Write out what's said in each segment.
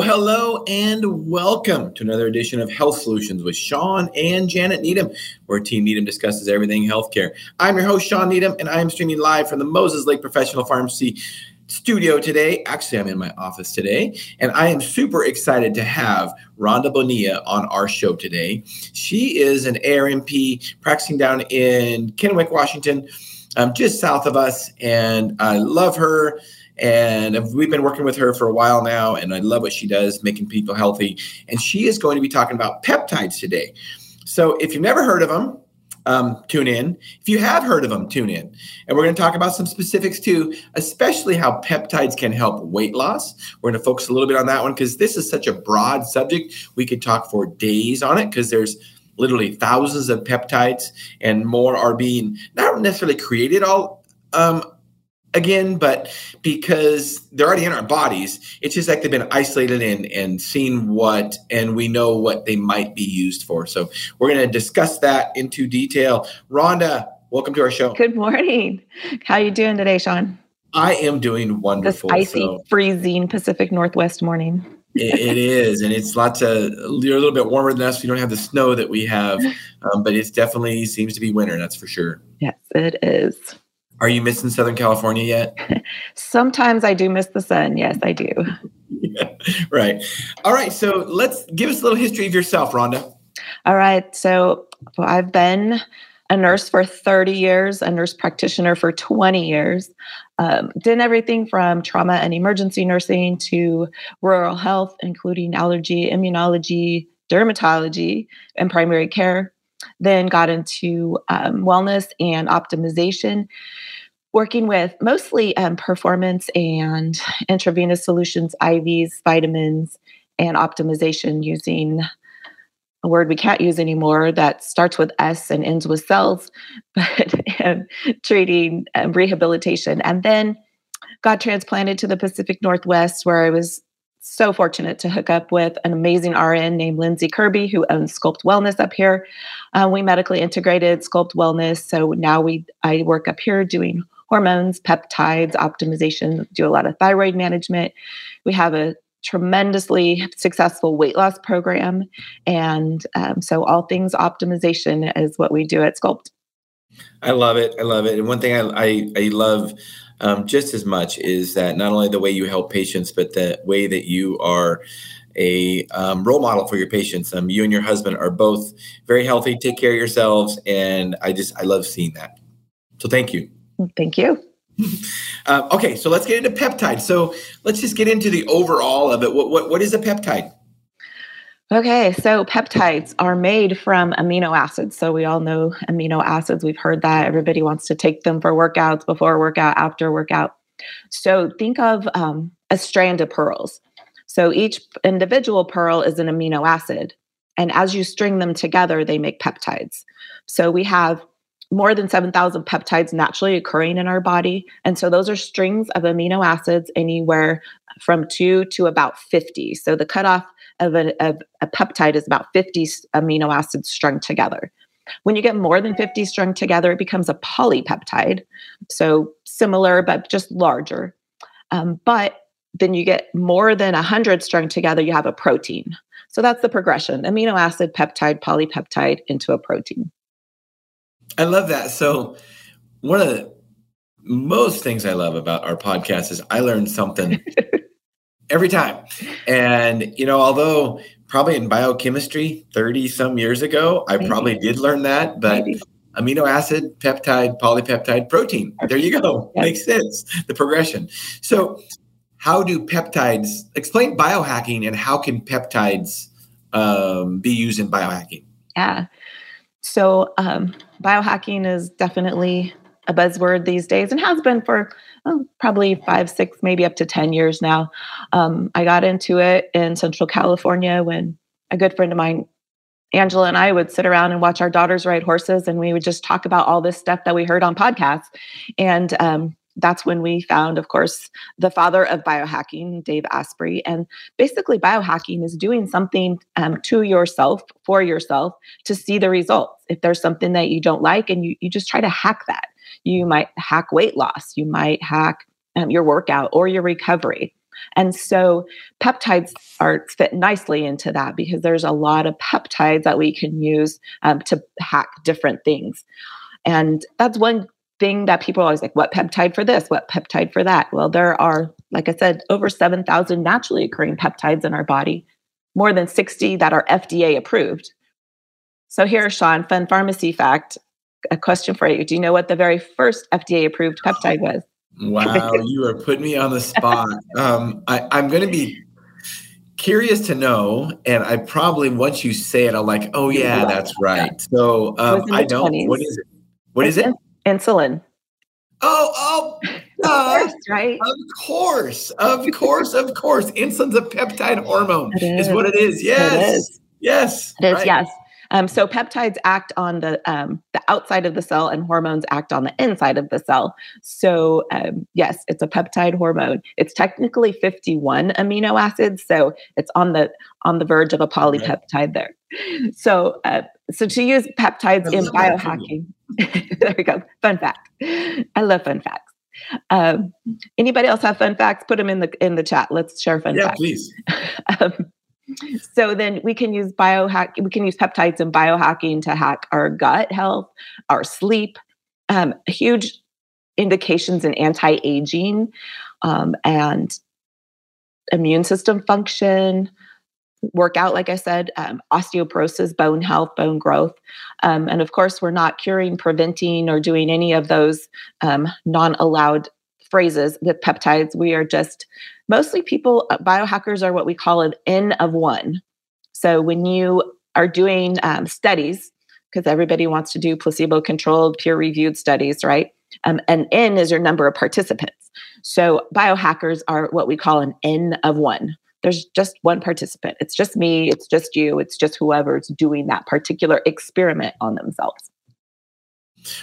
Well, hello and welcome to another edition of Health Solutions with Shawn and Janet Needham, where Team Needham discusses everything healthcare. I'm your host, Shawn Needham, and I am streaming live from the Moses Lake Professional Pharmacy studio today. Actually, I'm in my office today, and I am super excited to have Rhonda Bonilla on our show today. She is an ARNP practicing down in Kennewick, Washington, um, just south of us, and I love her and we've been working with her for a while now and i love what she does making people healthy. And she is going to be talking about peptides today. So if you've never heard of them um, tune in. If you have heard of them tune in. And we're going to talk about some specifics too especially how peptides can help weight loss. We're going to focus a little bit on that one because this is such a broad subject. We could talk for days on it because there's literally thousands of peptides and more are being not necessarily created all um, again, but because they're already in our bodies, it's just like they've been isolated and and seen what, and we know what they might be used for. So we're going to discuss that into detail. Rhonda, welcome to our show. Good morning. How you doing today, Shawn? I am doing wonderful. This icy, so. freezing Pacific Northwest morning. it, it is, and it's lots of you're a little bit warmer than us. We don't have the snow that we have, um, but it definitely seems to be winter. That's for sure. Yes, it is. Are you missing Southern California yet? Sometimes I do miss the sun. Yes, I do. yeah, right. All right. So let's give us a little history of yourself, Rhonda. All right. So well, I've been a nurse for 30 years, a nurse practitioner for 20 years. Um, did everything from trauma and emergency nursing to rural health, including allergy, immunology, dermatology, and primary care. Then got into um, wellness and optimization working with mostly um, performance and intravenous solutions, IVs, vitamins, and optimization using a word we can't use anymore that starts with S and ends with cells, but um, treating um, rehabilitation. And then got transplanted to the Pacific Northwest where I was so fortunate to hook up with an amazing RN named Lindsay Kirby, who owns Sculpt Wellness up here. Uh, we medically integrated Sculpt Wellness, so now we I work up here doing hormones, peptides, optimization, do a lot of thyroid management. We have a tremendously successful weight loss program. And um, so, all things optimization is what we do at Sculpt. I love it. I love it. And one thing I, I, I love um, just as much is that not only the way you help patients, but the way that you are a um, role model for your patients. Um, you and your husband are both very healthy. Take care of yourselves, and I just I love seeing that. So thank you. Thank you. Uh, okay, so let's get into peptides. So let's just get into the overall of it. What what, what is a peptide? Okay, so peptides are made from amino acids. So we all know amino acids. We've heard that everybody wants to take them for workouts, before workout, after workout. So think of um, a strand of pearls. So each individual pearl is an amino acid. And as you string them together, they make peptides. So we have more than 7,000 peptides naturally occurring in our body. And so those are strings of amino acids anywhere from two to about 50. So the cutoff of a, of a peptide is about 50 amino acids strung together. When you get more than 50 strung together, it becomes a polypeptide. So similar, but just larger. Um, but then you get more than 100 strung together, you have a protein. So that's the progression amino acid, peptide, polypeptide into a protein. I love that. So, one of the most things I love about our podcast is I learn something every time. And, you know, although probably in biochemistry 30 some years ago, I Maybe. probably did learn that, but Maybe. amino acid, peptide, polypeptide, protein. There you go. Yep. Makes sense. The progression. So, how do peptides explain biohacking and how can peptides um, be used in biohacking? Yeah. So, um, biohacking is definitely a buzzword these days and has been for oh, probably five, six, maybe up to 10 years now. Um, I got into it in Central California when a good friend of mine, Angela, and I would sit around and watch our daughters ride horses, and we would just talk about all this stuff that we heard on podcasts. And um, that's when we found, of course, the father of biohacking, Dave Asprey. And basically, biohacking is doing something um, to yourself, for yourself, to see the results. If there's something that you don't like and you, you just try to hack that, you might hack weight loss, you might hack um, your workout or your recovery. And so peptides are fit nicely into that because there's a lot of peptides that we can use um, to hack different things. And that's one thing that people always like what peptide for this, what peptide for that. Well, there are, like I said, over 7,000 naturally occurring peptides in our body, more than 60 that are FDA approved. So here, Shawn, fun pharmacy fact a question for you. Do you know what the very first FDA approved peptide was? Wow, you are putting me on the spot. Um, I, I'm going to be curious to know, and I probably once you say it, I'm like, oh yeah, that's right. So um, I don't. 20s. What is it? What is it? Insulin. Oh, oh, uh, course, right? Of course, of course, of course. Insulin's a peptide hormone, is. is. what it is. Yes, it is. yes, it is. Right. Yes. Um, so peptides act on the um, the outside of the cell, and hormones act on the inside of the cell. So um, yes, it's a peptide hormone. It's technically 51 amino acids, so it's on the on the verge of a polypeptide there. So uh, so to use peptides in biohacking, there we go. Fun fact. I love fun facts. Um, anybody else have fun facts? Put them in the in the chat. Let's share fun facts. yeah, facts. please. um, so then we can use biohack we can use peptides and biohacking to hack our gut health our sleep um, huge indications in anti-aging um, and immune system function workout like i said um, osteoporosis bone health bone growth. Um, and of course we're not curing preventing or doing any of those um, non-allowed phrases with peptides. We are just mostly people, uh, biohackers are what we call an N of one. So when you are doing um, studies, because everybody wants to do placebo controlled, peer reviewed studies, right? Um, an N is your number of participants. So biohackers are what we call an N of one. There's just one participant. It's just me, it's just you, it's just whoever's doing that particular experiment on themselves.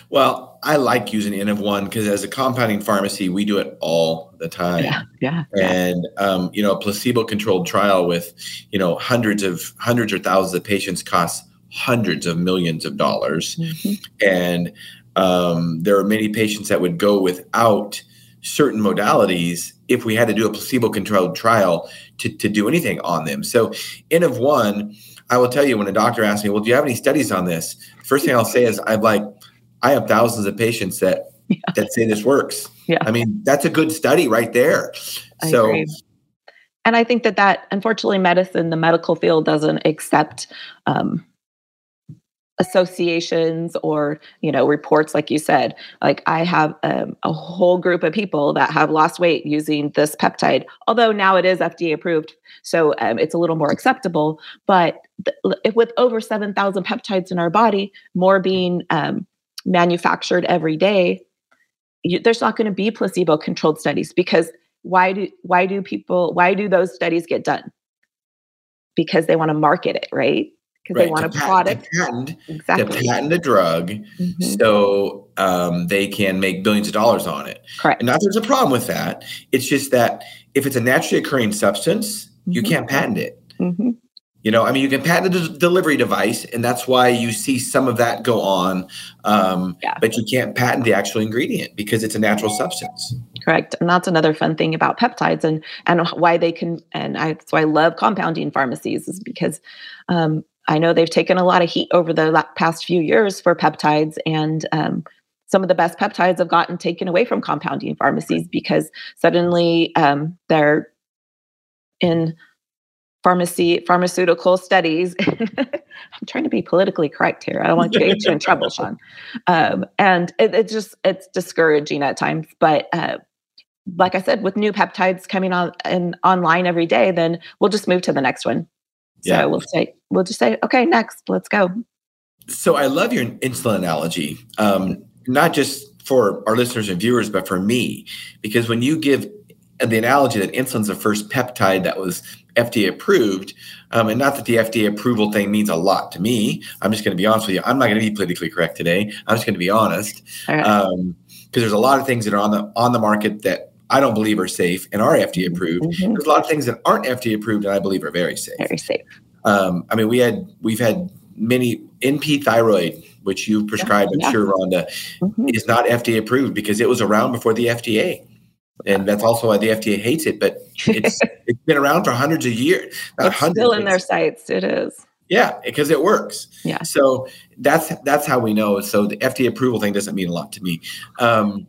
Well, I like using N of one because as a compounding pharmacy, we do it all the time. Yeah, yeah. And um, you know, a placebo-controlled trial with you know hundreds of hundreds or thousands of patients costs hundreds of millions of dollars, mm-hmm. and um, there are many patients that would go without certain modalities if we had to do a placebo-controlled trial to to do anything on them. So, N of one. I will tell you when a doctor asks me, "Well, do you have any studies on this?" First thing I'll say is, "I'm like, I have thousands of patients that yeah. that say this works. Yeah. I mean, that's a good study right there. I so agree. and I think that that unfortunately medicine, the medical field doesn't accept um, associations or you know reports like you said like i have um, a whole group of people that have lost weight using this peptide although now it is fda approved so um, it's a little more acceptable but th- with over 7000 peptides in our body more being um, manufactured every day, you, there's not going to be placebo controlled studies because why do why do people why do those studies get done? Because they want to market it, right? Because right. they want a product to patent, exactly. to patent a drug mm-hmm. so um, they can make billions of dollars on it. Correct. And not there's a problem with that. It's just that if it's a naturally occurring substance, mm-hmm. you can't patent it. Mm-hmm. You know, I mean, you can patent a delivery device, and that's why you see some of that go on. Um, yeah. But you can't patent the actual ingredient because it's a natural substance. Correct, and that's another fun thing about peptides, and and why they can, and I, that's why I love compounding pharmacies is because um, I know they've taken a lot of heat over the past few years for peptides, and um, some of the best peptides have gotten taken away from compounding pharmacies because suddenly um, they're in pharmacy pharmaceutical studies. I'm trying to be politically correct here. I don't want to get you in trouble, Shawn. Um, and it, it, just it's discouraging at times. But uh, like I said, with new peptides coming on and online every day, then we'll just move to the next one. Yeah. So we'll say we'll just say, okay, next, let's go. So I love your insulin analogy. Um, not just for our listeners and viewers, but for me, because when you give the analogy that insulin's the first peptide that was FDA approved. Um, and not that the FDA approval thing means a lot to me. I'm just going to be honest with you. I'm not going to be politically correct today. I'm just going to be honest. Because right. um, there's a lot of things that are on the on the market that I don't believe are safe and are FDA approved. Mm-hmm. There's a lot of things that aren't FDA approved and I believe are very safe. Very safe. Um, I mean, we had we've had many NP thyroid, which you prescribed, yeah, I'm yeah. sure, Rhonda, mm-hmm. is not FDA approved because it was around before the FDA. And that's also why the FDA hates it. But it's it's been around for hundreds of years. Not it's hundreds, still in their sights. It is. Yeah, because it works. Yeah. So that's that's how we know. So the FDA approval thing doesn't mean a lot to me. Um,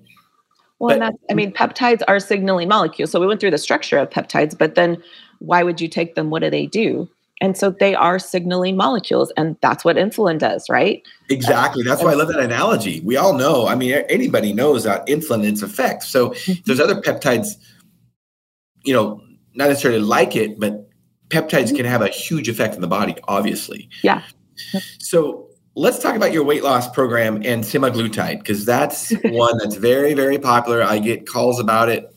well, but, I mean, peptides are signaling molecules. So we went through the structure of peptides, but then why would you take them? What do they do? And so they are signaling molecules, and that's what insulin does, right? Exactly. That's why I love that analogy. We all know, I mean, anybody knows that insulin and its effects. So mm-hmm. there's other peptides, you know, not necessarily like it, but peptides mm-hmm. can have a huge effect in the body, obviously. Yeah. So let's talk about your weight loss program and semaglutide, because that's one that's very, very popular. I get calls about it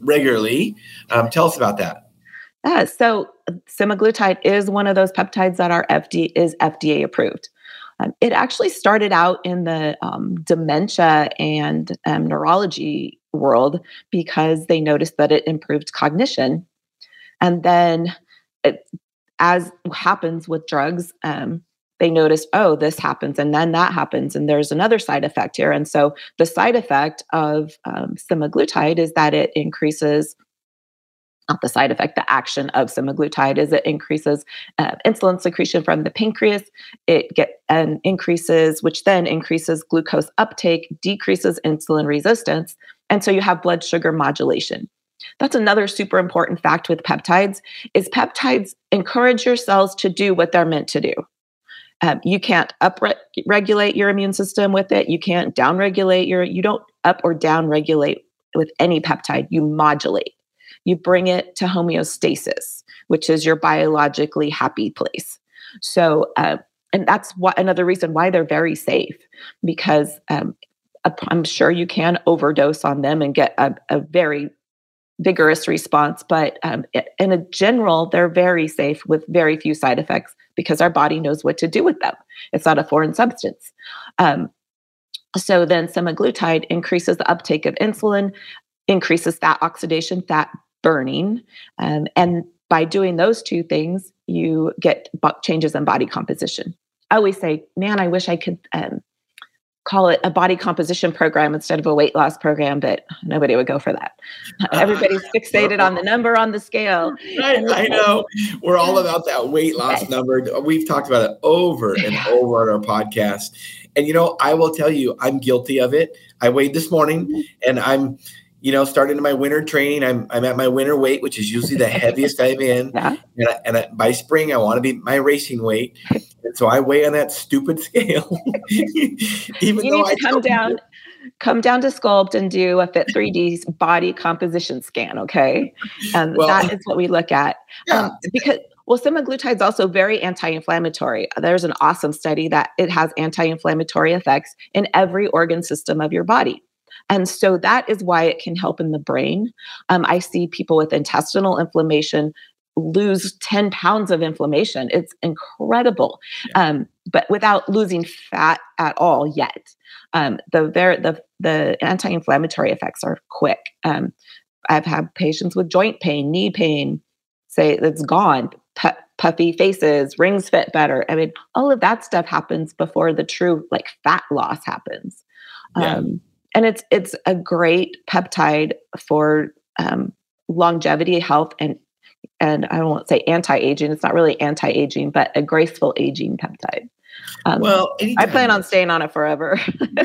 regularly. Um, tell us about that. Yeah, so semaglutide is one of those peptides that are FDA is FDA approved. Um, it actually started out in the um, dementia and um, neurology world because they noticed that it improved cognition, and then, it, as happens with drugs, um, they noticed, oh, this happens, and then that happens, and there's another side effect here. And so, the side effect of um, semaglutide is that it increases not the side effect, the action of semaglutide is it increases uh, insulin secretion from the pancreas. It get and increases, which then increases glucose uptake, decreases insulin resistance, and so you have blood sugar modulation. That's another super important fact with peptides is peptides encourage your cells to do what they're meant to do. Um, you can't up-regulate your immune system with it. You can't down-regulate your. You don't up or down-regulate with any peptide. You modulate you bring it to homeostasis, which is your biologically happy place. So, uh, and that's what another reason why they're very safe because um, I'm sure you can overdose on them and get a, a very vigorous response, but um, in a general, they're very safe with very few side effects because our body knows what to do with them. It's not a foreign substance. Um, so then semaglutide increases the uptake of insulin, increases fat oxidation, fat burning. Um, and by doing those two things, you get changes in body composition. I always say, man, I wish I could um, call it a body composition program instead of a weight loss program, but nobody would go for that. Everybody's fixated on the number on the scale. I, I know. We're all about that weight loss yes. number. We've talked about it over and over on our podcast. And, you know, I will tell you, I'm guilty of it. I weighed this morning mm-hmm. and I'm you know, starting my winter training, I'm I'm at my winter weight, which is usually the heaviest I'm in. Yeah. And, I, and I, by spring, I want to be my racing weight, and so I weigh on that stupid scale. Even you though need to I come down, come down to Sculpt and do a Fit 3D body composition scan. Okay, and well, that is what we look at. Yeah. Um, because well, semaglutide is also very anti-inflammatory. There's an awesome study that it has anti-inflammatory effects in every organ system of your body. And so that is why it can help in the brain. Um, I see people with intestinal inflammation lose 10 pounds of inflammation. It's incredible. Yeah. Um, but without losing fat at all yet. Um, the, the, the anti inflammatory effects are quick. Um, I've had patients with joint pain, knee pain, say it's gone, P- puffy faces, rings fit better. I mean, all of that stuff happens before the true like fat loss happens. Yeah. Um, and it's it's a great peptide for um, longevity, health, and and I won't say anti-aging. It's not really anti-aging, but a graceful aging peptide. Um, well, I plan on staying on it forever.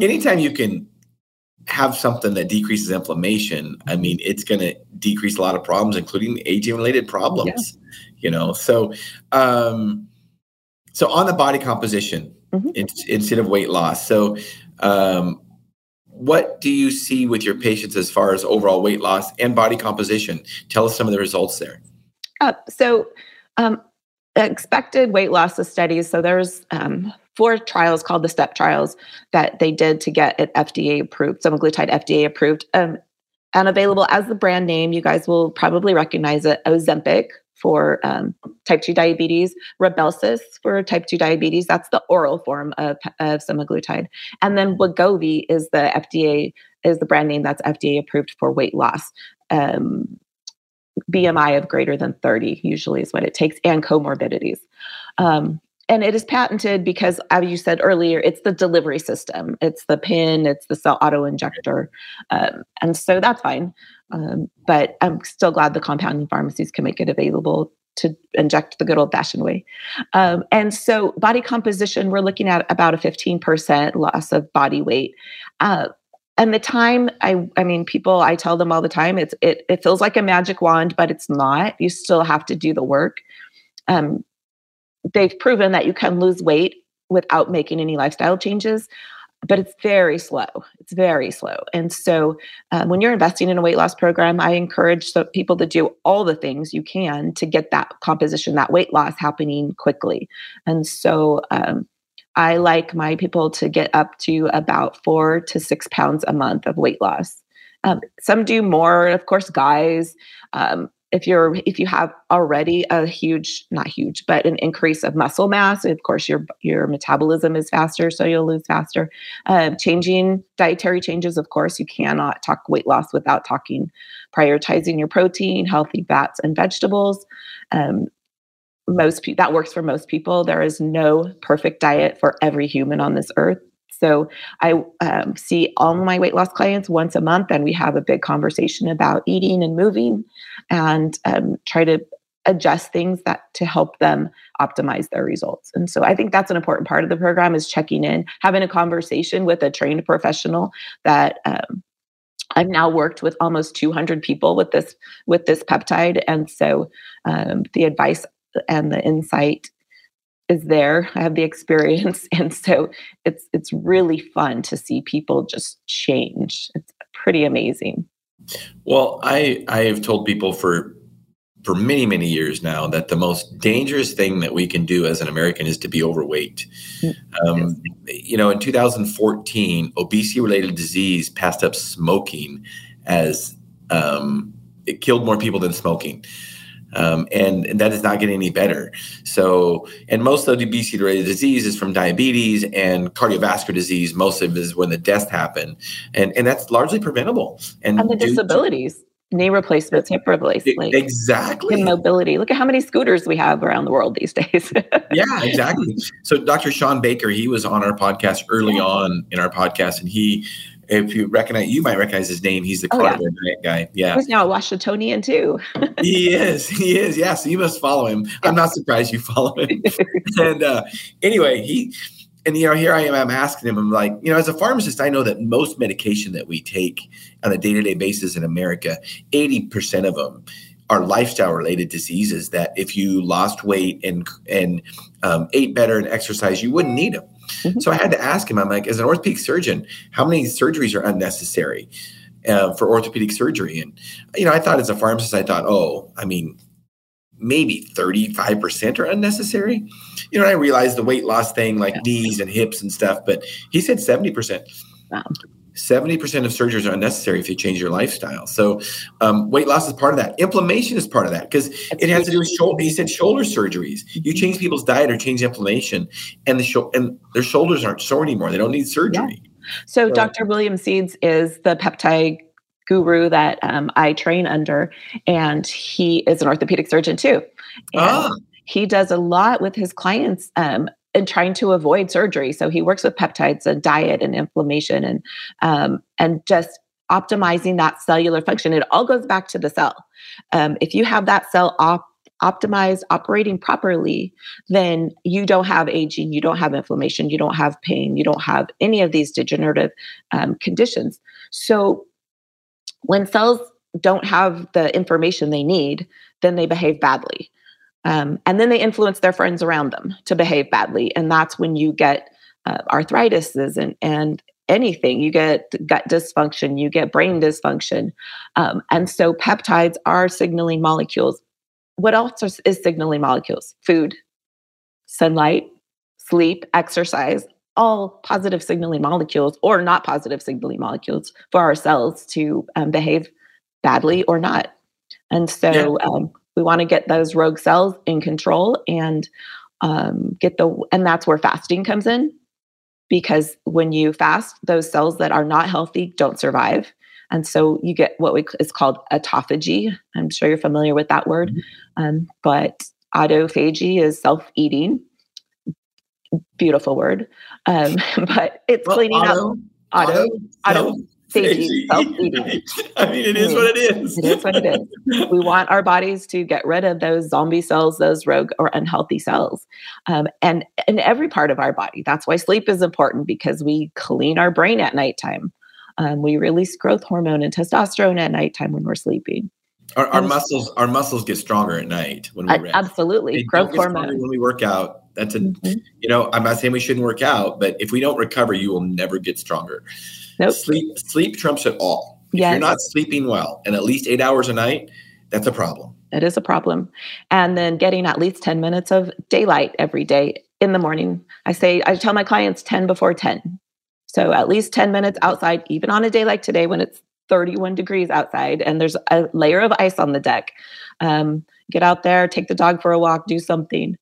anytime you can have something that decreases inflammation, I mean, it's going to decrease a lot of problems, including aging-related problems. Yeah. You know, so um, so on the body composition mm-hmm. instead of weight loss. So um, what do you see with your patients as far as overall weight loss and body composition? Tell us some of the results there. Uh, so, um, expected weight loss of studies. So, there's um, four trials called the STEP trials that they did to get it FDA approved, semaglutide FDA approved. Um, and available as the brand name, you guys will probably recognize it Ozempic, for um, type 2 diabetes, Rybelsus for type 2 diabetes. That's the oral form of, of semaglutide. And then Wegovy is the FDA, is the brand name that's FDA approved for weight loss. Um, BMI of greater than 30 usually is what it takes, and comorbidities. Um, and it is patented because, as you said earlier, it's the delivery system. It's the pin. It's the cell auto injector, um, and so that's fine. Um, but I'm still glad the compounding pharmacies can make it available to inject the good old fashioned way. Um, and so, body composition, we're looking at about a 15% loss of body weight. Uh, and the time i i mean people i tell them all the time it's it, it feels like a magic wand but it's not you still have to do the work um, they've proven that you can lose weight without making any lifestyle changes but it's very slow it's very slow and so uh, when you're investing in a weight loss program i encourage so people to do all the things you can to get that composition that weight loss happening quickly and so um, I like my people to get up to about four to six pounds a month of weight loss. Um, some do more, of course, guys. Um, if you're if you have already a huge not huge but an increase of muscle mass of course your your metabolism is faster so you'll lose faster. Um, changing dietary changes of course you cannot talk weight loss without talking prioritizing your protein healthy fats and vegetables. Um, most people that works for most people. There is no perfect diet for every human on this earth so i um, see all my weight loss clients once a month and we have a big conversation about eating and moving and um, try to adjust things that to help them optimize their results. And so i think that's an important part of the program is checking in having a conversation with a trained professional that um, I've now worked with almost 200 people with this with this peptide, and so um, the advice and the insight is there. I have the experience, and so it's it's really fun to see people just change. It's pretty amazing. Well, I I have told people for for many many years now that the most dangerous thing that we can do as an American is to be overweight. Mm, um, you know, in 2014, obesity related disease passed up smoking as um, it killed more people than smoking. Um, and, and, that is not getting any better. So, and most of the obesity-related disease is from diabetes and cardiovascular disease. Most of it is when the deaths happen, and and that's largely preventable. And, and the disabilities. To, knee replacements, hip replacements, exactly, mobility. Look at how many scooters we have around the world these days. yeah, exactly. So Dr. Shawn Baker, he was on our podcast early yeah. on in our podcast, and he if you recognize, you might recognize his name. He's the oh, carnivore yeah. guy. Yeah. He's now a Washingtonian too. he is. He is. Yeah. So you must follow him. I'm not surprised you follow him. and uh, anyway, he, and you know, here I am. I'm asking him. I'm like, you know, as a pharmacist, I know that most medication that we take on a day-to-day basis in America, 80% of them are lifestyle related diseases that if you lost weight and and um, ate better and exercise, you wouldn't need them. Mm-hmm. So I had to ask him, I'm like, as an orthopedic surgeon, how many surgeries are unnecessary uh, for orthopedic surgery? And, you know, I thought as a pharmacist, I thought, oh, I mean, maybe 35% are unnecessary. You know, I realized the weight loss thing, like yeah. knees and hips and stuff, but he said 70%. Wow. 70% of surgeries are unnecessary if you change your lifestyle. So, um, weight loss is part of that. Inflammation is part of that because it has to do with shoulder. He said shoulder surgeries. You change people's diet or change inflammation, and the sho- and their shoulders aren't sore anymore. They don't need surgery. Yeah. So, so, Dr. William Seeds is the peptide guru that um, I train under, and he is an orthopedic surgeon too. And ah. He does a lot with his clients um, and trying to avoid surgery. So he works with peptides and diet and inflammation and um, and just optimizing that cellular function. It all goes back to the cell. Um, if you have that cell op- optimized, operating properly, then you don't have aging, you don't have inflammation, you don't have pain, you don't have any of these degenerative um, conditions. So when cells don't have the information they need, then they behave badly. Um, and then they influence their friends around them to behave badly. And that's when you get uh, arthritises and, and anything. You get gut dysfunction, you get brain dysfunction. Um, and so peptides are signaling molecules. What else is, is signaling molecules? Food, sunlight, sleep, exercise, all positive signaling molecules or not positive signaling molecules for our cells to um, behave badly or not. And so yeah. um, we want to get those rogue cells in control and um, get the, and that's where fasting comes in. Because when you fast, those cells that are not healthy don't survive. And so you get what we, is called autophagy. I'm sure you're familiar with that word. Mm-hmm. Um, but autophagy is self eating. beautiful word, um, but it's well, cleaning auto, up auto, auto, auto safety. I mean, it is what it is. It is what it is. We want our bodies to get rid of those zombie cells, those rogue or unhealthy cells, um, and in every part of our body. That's why sleep is important because we clean our brain at nighttime. Um, we release growth hormone and testosterone at nighttime when we're sleeping. Our, our muscles, our muscles get stronger at night when we rest. Absolutely, they growth hormone when we work out. That's a, mm-hmm. you know, I'm not saying we shouldn't work out, but if we don't recover, you will never get stronger. Nope. Sleep sleep trumps it all. If you're not sleeping well and at least eight hours a night, that's a problem. It is a problem. And then getting at least 10 minutes of daylight every day in the morning. I say, I tell my clients 10 before 10. So at least 10 minutes outside, even on a day like today when it's 31 degrees outside and there's a layer of ice on the deck. Um, get out there, take the dog for a walk, do something.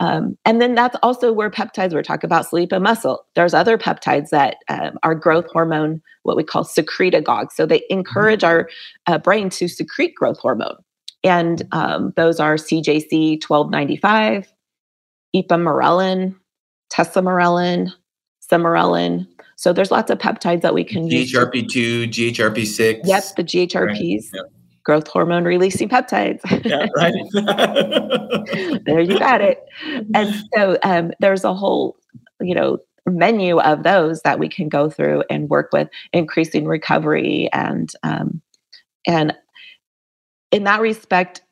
Um, and then that's also where peptides, we're talking about sleep and muscle. There's other peptides that um, are growth hormone, what we call secretagogues. So they encourage our uh, brain to secrete growth hormone. And um, those are CJC 1295, ipamorelin, tesamorelin, sermorelin. So there's lots of peptides that we can use. GHRP2, GHRP6. Yep, the GHRPs. Right. Yep growth hormone releasing peptides. yeah, right. there you got it. And so um, there's a whole, you know, menu of those that we can go through and work with increasing recovery and um, and in that respect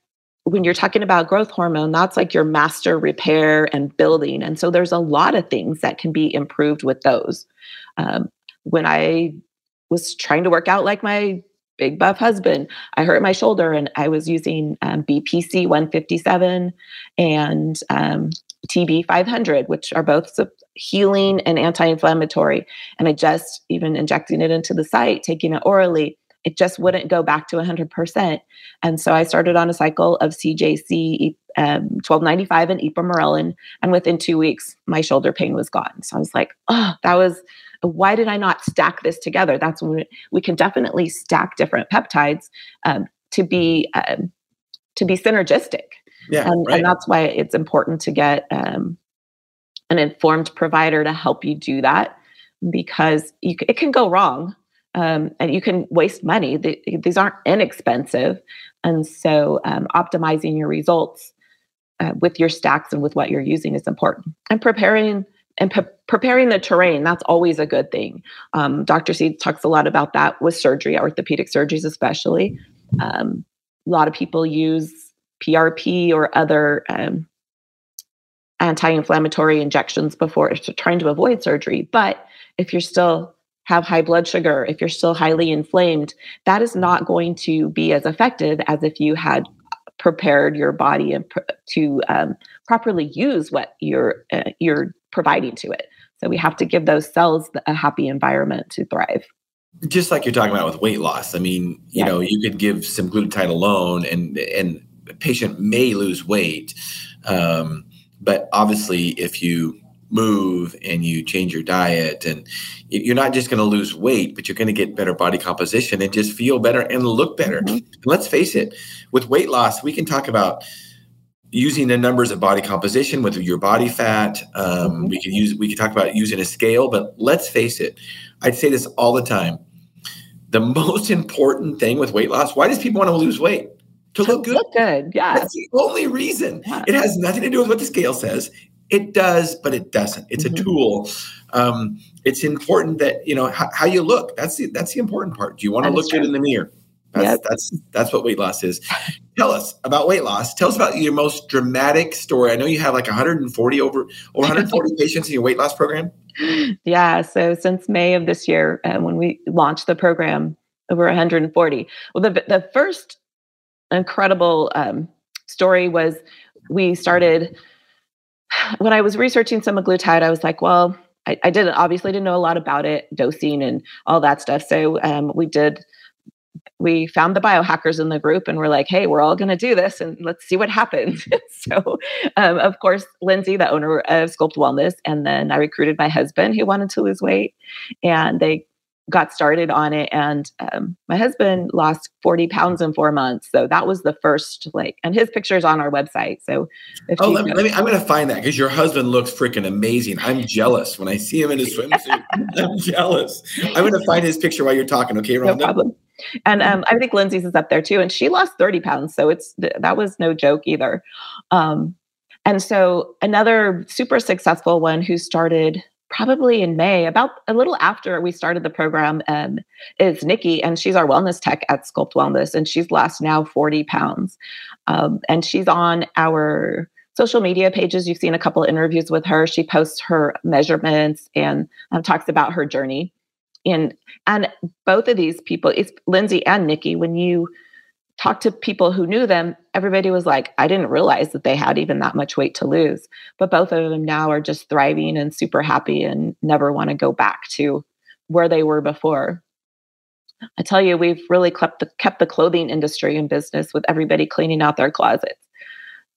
when you're talking about growth hormone that's like your master repair and building and so there's a lot of things that can be improved with those um, when i was trying to work out like my big buff husband. I hurt my shoulder and I was using um, BPC 157 and um, TB 500, which are both healing and anti inflammatory. And I just, even injecting it into the site, taking it orally, it just wouldn't go back to 100%. And so I started on a cycle of CJC um, 1295 and ipamorelin. And within two weeks, my shoulder pain was gone. So I was like, oh, that was why did I not stack this together? That's when we, can definitely stack different peptides um, to be um, to be synergistic. Yeah, and, right. and, that's why it's important to get um, an informed provider to help you do that because you, it can go wrong um, and you can waste money. these aren't inexpensive, and so um, optimizing your results uh, with your stacks and with what you're using is important. And preparing and pre- preparing the terrain that's always a good thing. Um, dr c talks a lot about that with surgery orthopedic surgeries especially. Um, a lot of people use prp or other um, anti-inflammatory injections before trying to avoid surgery but if you're still have high blood sugar if you're still highly inflamed that is not going to be as effective as if you had prepared your body and to um, properly use what you're uh, you're providing to it. So we have to give those cells a happy environment to thrive. Just like you're talking about with weight loss. I mean, you yes. know, you could give semaglutide alone and and a patient may lose weight. Um, but obviously if you move and you change your diet and you're not just going to lose weight but you're going to get better body composition and just feel better and look better mm-hmm. let's face it with weight loss we can talk about using the numbers of body composition with your body fat. Um, mm-hmm. We can use we can talk about using a scale, but let's face it. I'd say this all the time. The most important thing with weight loss. Why does people want to lose weight? To look good. Look good. Yeah. That's the only reason. Yeah. It has nothing to do with what the scale says. It does, but it doesn't. It's mm-hmm. a tool. Um, it's important that you know how, how, you look. That's the that's the important part. Do you want to look true. good in the mirror? That's, yep. that's that's what weight loss is. Tell us about weight loss. Tell us about your most dramatic story. I know you have like 140 over over 140 patients in your weight loss program. Yeah. So since May of this year, uh, when we launched the program, over 140. Well, the the first incredible um, story was we started when I was researching semaglutide. I was like, well, I, I didn't obviously didn't know a lot about it, dosing and all that stuff. So um, we did we found the biohackers in the group and we're like, hey, we're all going to do this and let's see what happens. so, um, of course, Lindsay, the owner of Sculpt Wellness, and then I recruited my husband who wanted to lose weight, and they got started on it and um, my husband lost 40 pounds in four months so that was the first like and his picture is on our website so oh let me, let me, i'm gonna find that because your husband looks freaking amazing. I'm jealous when i see him in his swimsuit. I'm jealous. I'm gonna find his picture while you're talking okay Rhonda? no problem. And um, i think lindsay's is up there too and she lost 30 pounds so it's that was no joke either. Um, and so another super successful one who started probably in May, about a little after we started the program, um, is Nikki, and she's our wellness tech at Sculpt Wellness, and she's lost now 40 pounds. Um, and she's on our social media pages. You've seen a couple interviews with her. She posts her measurements and um, talks about her journey. And and both of these people, it's Lindsay and Nikki, when you talked to people who knew them, everybody was like, I didn't realize that they had even that much weight to lose. But both of them now are just thriving and super happy and never want to go back to where they were before. I tell you, we've really kept the, kept the clothing industry in business with everybody cleaning out their closets.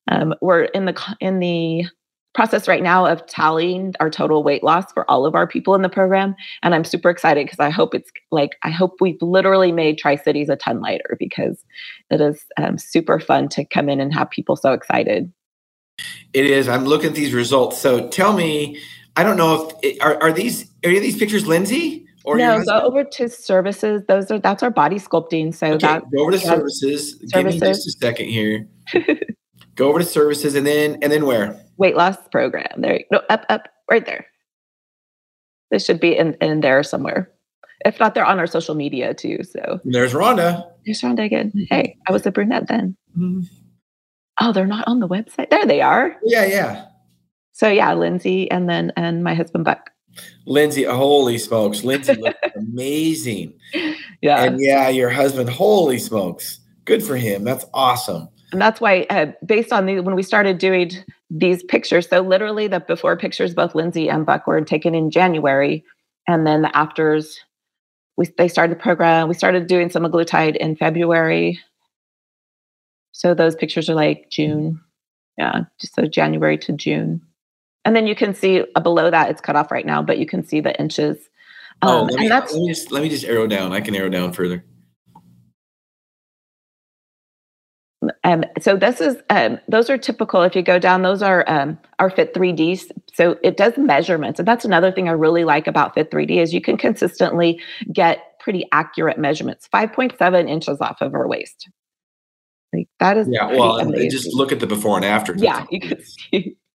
Um, we're in the in the process right now of tallying our total weight loss for all of our people in the program and i'm super excited because i hope it's like i hope we've literally made tri-cities a ton lighter because it is um, super fun to come in and have people so excited. It is. I'm looking at these results. So tell me i don't know if are, are these are any of these pictures lindsay or no go over to services. Those are that's our body sculpting so okay, that go over to services. services. Give me just a second here. Go over to services and then and then where? Weight loss program. There you go. No, up, up, right there. This should be in, in there somewhere. If not, they're on our social media too. So there's Rhonda. There's Rhonda again. Hey, I was a brunette then. Mm-hmm. Oh, they're not on the website. There they are. Yeah, yeah. So yeah, Lindsay and then and my husband Buck. Lindsay, holy smokes. Lindsay looks amazing. Yeah. And yeah, your husband, holy smokes. Good for him. That's awesome and that's why uh, based on the when we started doing these pictures so literally the before pictures both lindsay and buck were taken in january and then the afters we they started the program. We started doing some semaglutide in february. So those pictures are like june. Yeah just so january to june. And then you can see uh, below that it's cut off right now but you can see the inches. Oh, um, let, me, let, me just, let me just arrow down. I can arrow down further Um, so this is um, those are typical. If you go down, those are um, our Fit 3D. So it does measurements, and that's another thing I really like about Fit 3D is you can consistently get pretty accurate measurements. Five point seven inches off of our waist. Like that is yeah. Well, amazing. just look at the before and after. Yeah, you can see.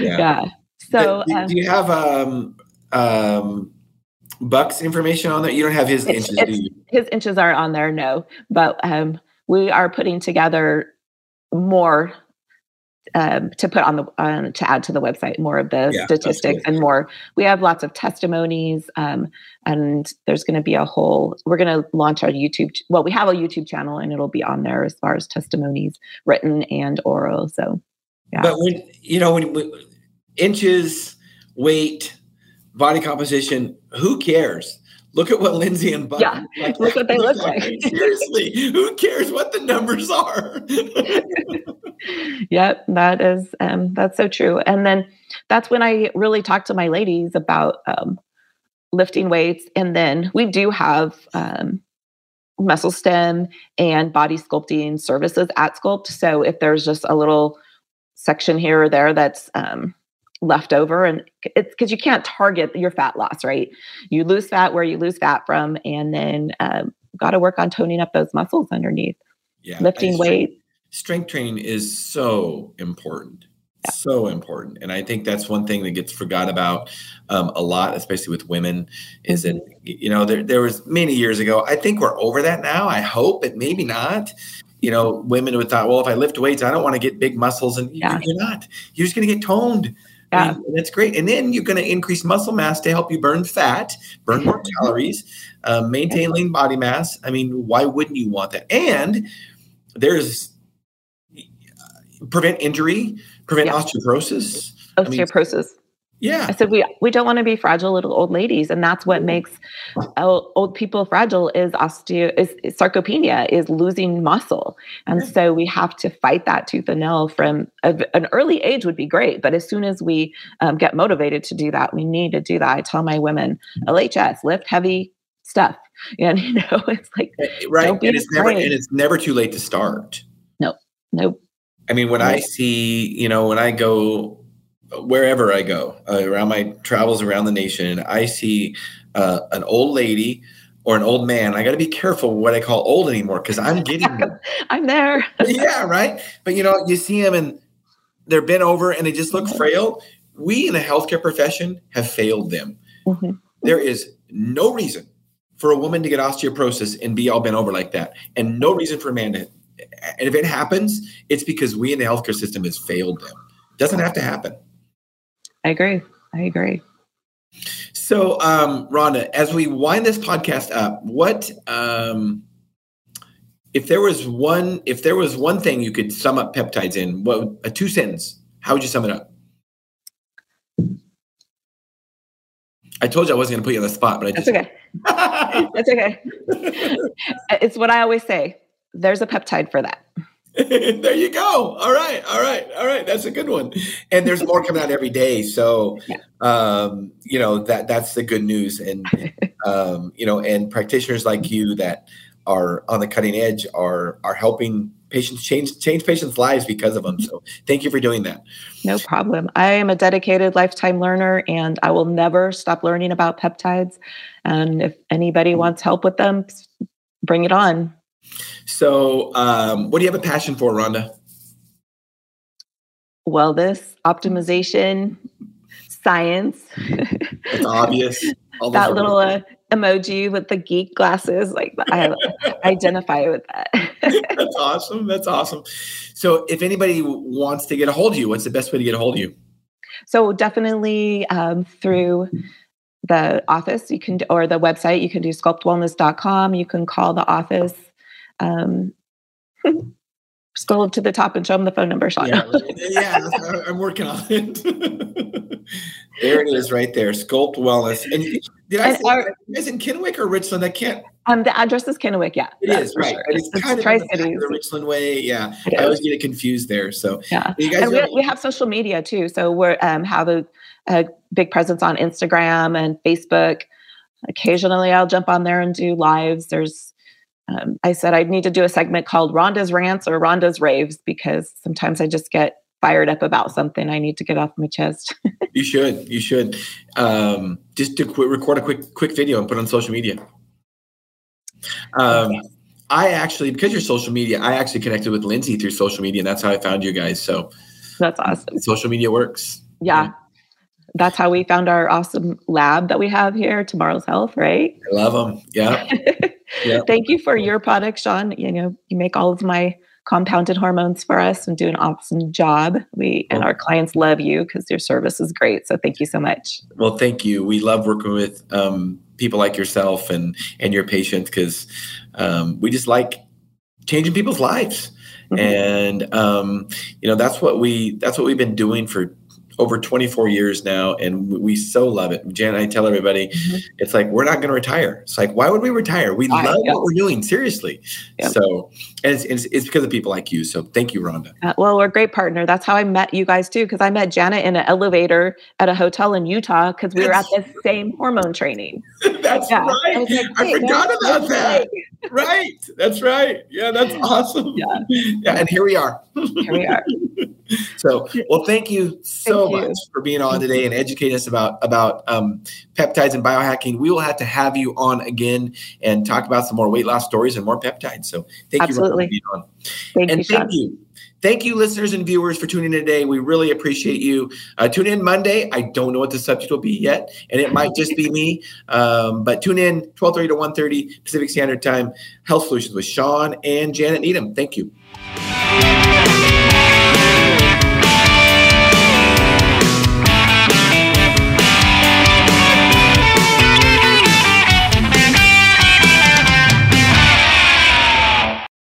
Yeah. yeah. So do, do, you have um um Buck's information on there? You don't have his inches. His inches are on there, no. But um we are putting together more um, to put on the uh, to add to the website more of the yeah, statistics and more. We have lots of testimonies, um, and there's going to be a whole. We're going to launch our YouTube. Well, we have a YouTube channel, and it'll be on there as far as testimonies, written and oral. So, yeah. But when you know when, when inches, weight, body composition, who cares? Look at what Lindsay and Buck yeah, like. look what they look like. Seriously, who cares what the numbers are? yep, that is um, that's so true. And then that's when I really talk to my ladies about um, lifting weights. And then we do have um, muscle stem and body sculpting services at Sculpt. So if there's just a little section here or there that's um, left over and it's because you can't target your fat loss right you lose fat where you lose fat from and then um, got to work on toning up those muscles underneath yeah lifting weight strength training is so important yeah. so important and i think that's one thing that gets forgot about um, a lot especially with women is mm-hmm. that you know there, there was many years ago i think we're over that now i hope but maybe not you know women would thought well if i lift weights i don't want to get big muscles and yeah. you're not you're just going to get toned yeah. that's great. And then you're going to increase muscle mass to help you burn fat, burn more calories, uh, maintain lean body mass. I mean, why wouldn't you want that? And there's uh, prevent injury, prevent yeah. osteoporosis. Osteoporosis. I mean, yeah. I said we we don't want to be fragile little old ladies, and that's what makes old, people fragile. Is osteo is, is, sarcopenia is losing muscle, and yeah. so we have to fight that tooth and nail. From a, an early age would be great, but as soon as we um, get motivated to do that, we need to do that. I tell my women, LHS, lift heavy, stuff. And you know, it's like right, and it's never and it's never too late to start. No, nope. I mean, when I see, you know, when I go wherever I go uh, around my travels around the nation, I see uh, an old lady or an old man. I got to be careful what I call old anymore because I'm getting. I'm there. yeah, right. But you know, you see them and they're bent over and they just look mm-hmm. frail. We in the healthcare profession have failed them. Mm-hmm. There is no reason for a woman to get osteoporosis and be all bent over like that, and no reason for a man to. And if it happens, it's because we in the healthcare system has failed them. It doesn't have to happen. I agree. I agree. So, um, Rhonda, as we wind this podcast up, what um, if there was one if there was one thing you could sum up peptides in? What a two sentence? How would you sum it up? I told you I wasn't going to put you on the spot, but I just... That's okay. That's okay. it's what I always say. There's a peptide for that. there you go. All right, all right, all right. That's a good one. And there's more coming out every day. So, um, you know that that's the good news. And um, you know, and practitioners like you that are on the cutting edge are are helping patients change change patients' lives because of them. So, thank you for doing that. No problem. I am a dedicated lifetime learner, and I will never stop learning about peptides. And if anybody wants help with them, bring it on. So, um, what do you have a passion for, Rhonda? Wellness, optimization, science. It's obvious. that little uh, emoji with the geek glasses, like I identify with that. That's awesome. That's awesome. So, if anybody wants to get a hold of you, what's the best way to get a hold of you? So, definitely um, through the office you can or the website you can do sculptwellness.com you can call the office um, scroll up to the top and show them the phone number, Shawn. Yeah, yeah I'm working on it. there it is, right there. Sculpt Wellness. And did I and say our, is in Kennewick or Richland? I can't. Um, the address is Kennewick. Yeah, it is right. Sure. It's, it's kind of the Richland way. Yeah, I always get it confused there. So yeah, you guys. And we, we, have social media too. So we're um, have a, a big presence on Instagram and Facebook. Occasionally, I'll jump on there and do lives. There's um, I said I'd need to do a segment called Rhonda's Rants or Rhonda's Raves because sometimes I just get fired up about something I need to get off my chest. you should. You should. Um, just to qu- record a quick quick video and put on social media. Um, I actually, because you're social media, I actually connected with Lindsay through social media, and that's how I found you guys. So that's awesome. Social media works. Yeah. yeah. That's how we found our awesome lab that we have here, Tomorrow's Health, right? I love them. Yeah. yeah. Thank you for your product, Shawn. You know, you make all of my compounded hormones for us and do an awesome job. We and our clients love you because your service is great. So thank you so much. Well, thank you. We love working with um, people like yourself and and your patients because um, we just like changing people's lives. Mm-hmm. And um, you know that's what we that's what we've been doing for over 24 years now, and we so love it. Jan I tell everybody, mm-hmm. it's like we're not going to retire. It's like why would we retire? We I, love what we're doing, seriously. So, and it's, it's, it's, because of people like you. So, thank you, Rhonda. Uh, well, we're a great partner. That's how I met you guys too, because I met Janet in an elevator at a hotel in Utah because we That's were at the same hormone training. That's yeah. right. I, like, I forgot about that. right. That's right. Yeah, that's awesome. Yeah. Yeah, and here we are. here we are. so, well, thank you so thank much you. for being on today and educating us about about um, peptides and biohacking. We will have to have you on again and talk about some more weight loss stories and more peptides. So, thank Absolutely. you for being on. Thank and you, thank Shawn. you. Thank you, listeners and viewers, for tuning in today. We really appreciate you. Uh, tune in Monday. I don't know what the subject will be yet, and it might just be me. Um, but tune in 12:30 to 1:30 Pacific Standard Time. Health Solutions with Shawn and Janet Needham. Thank you.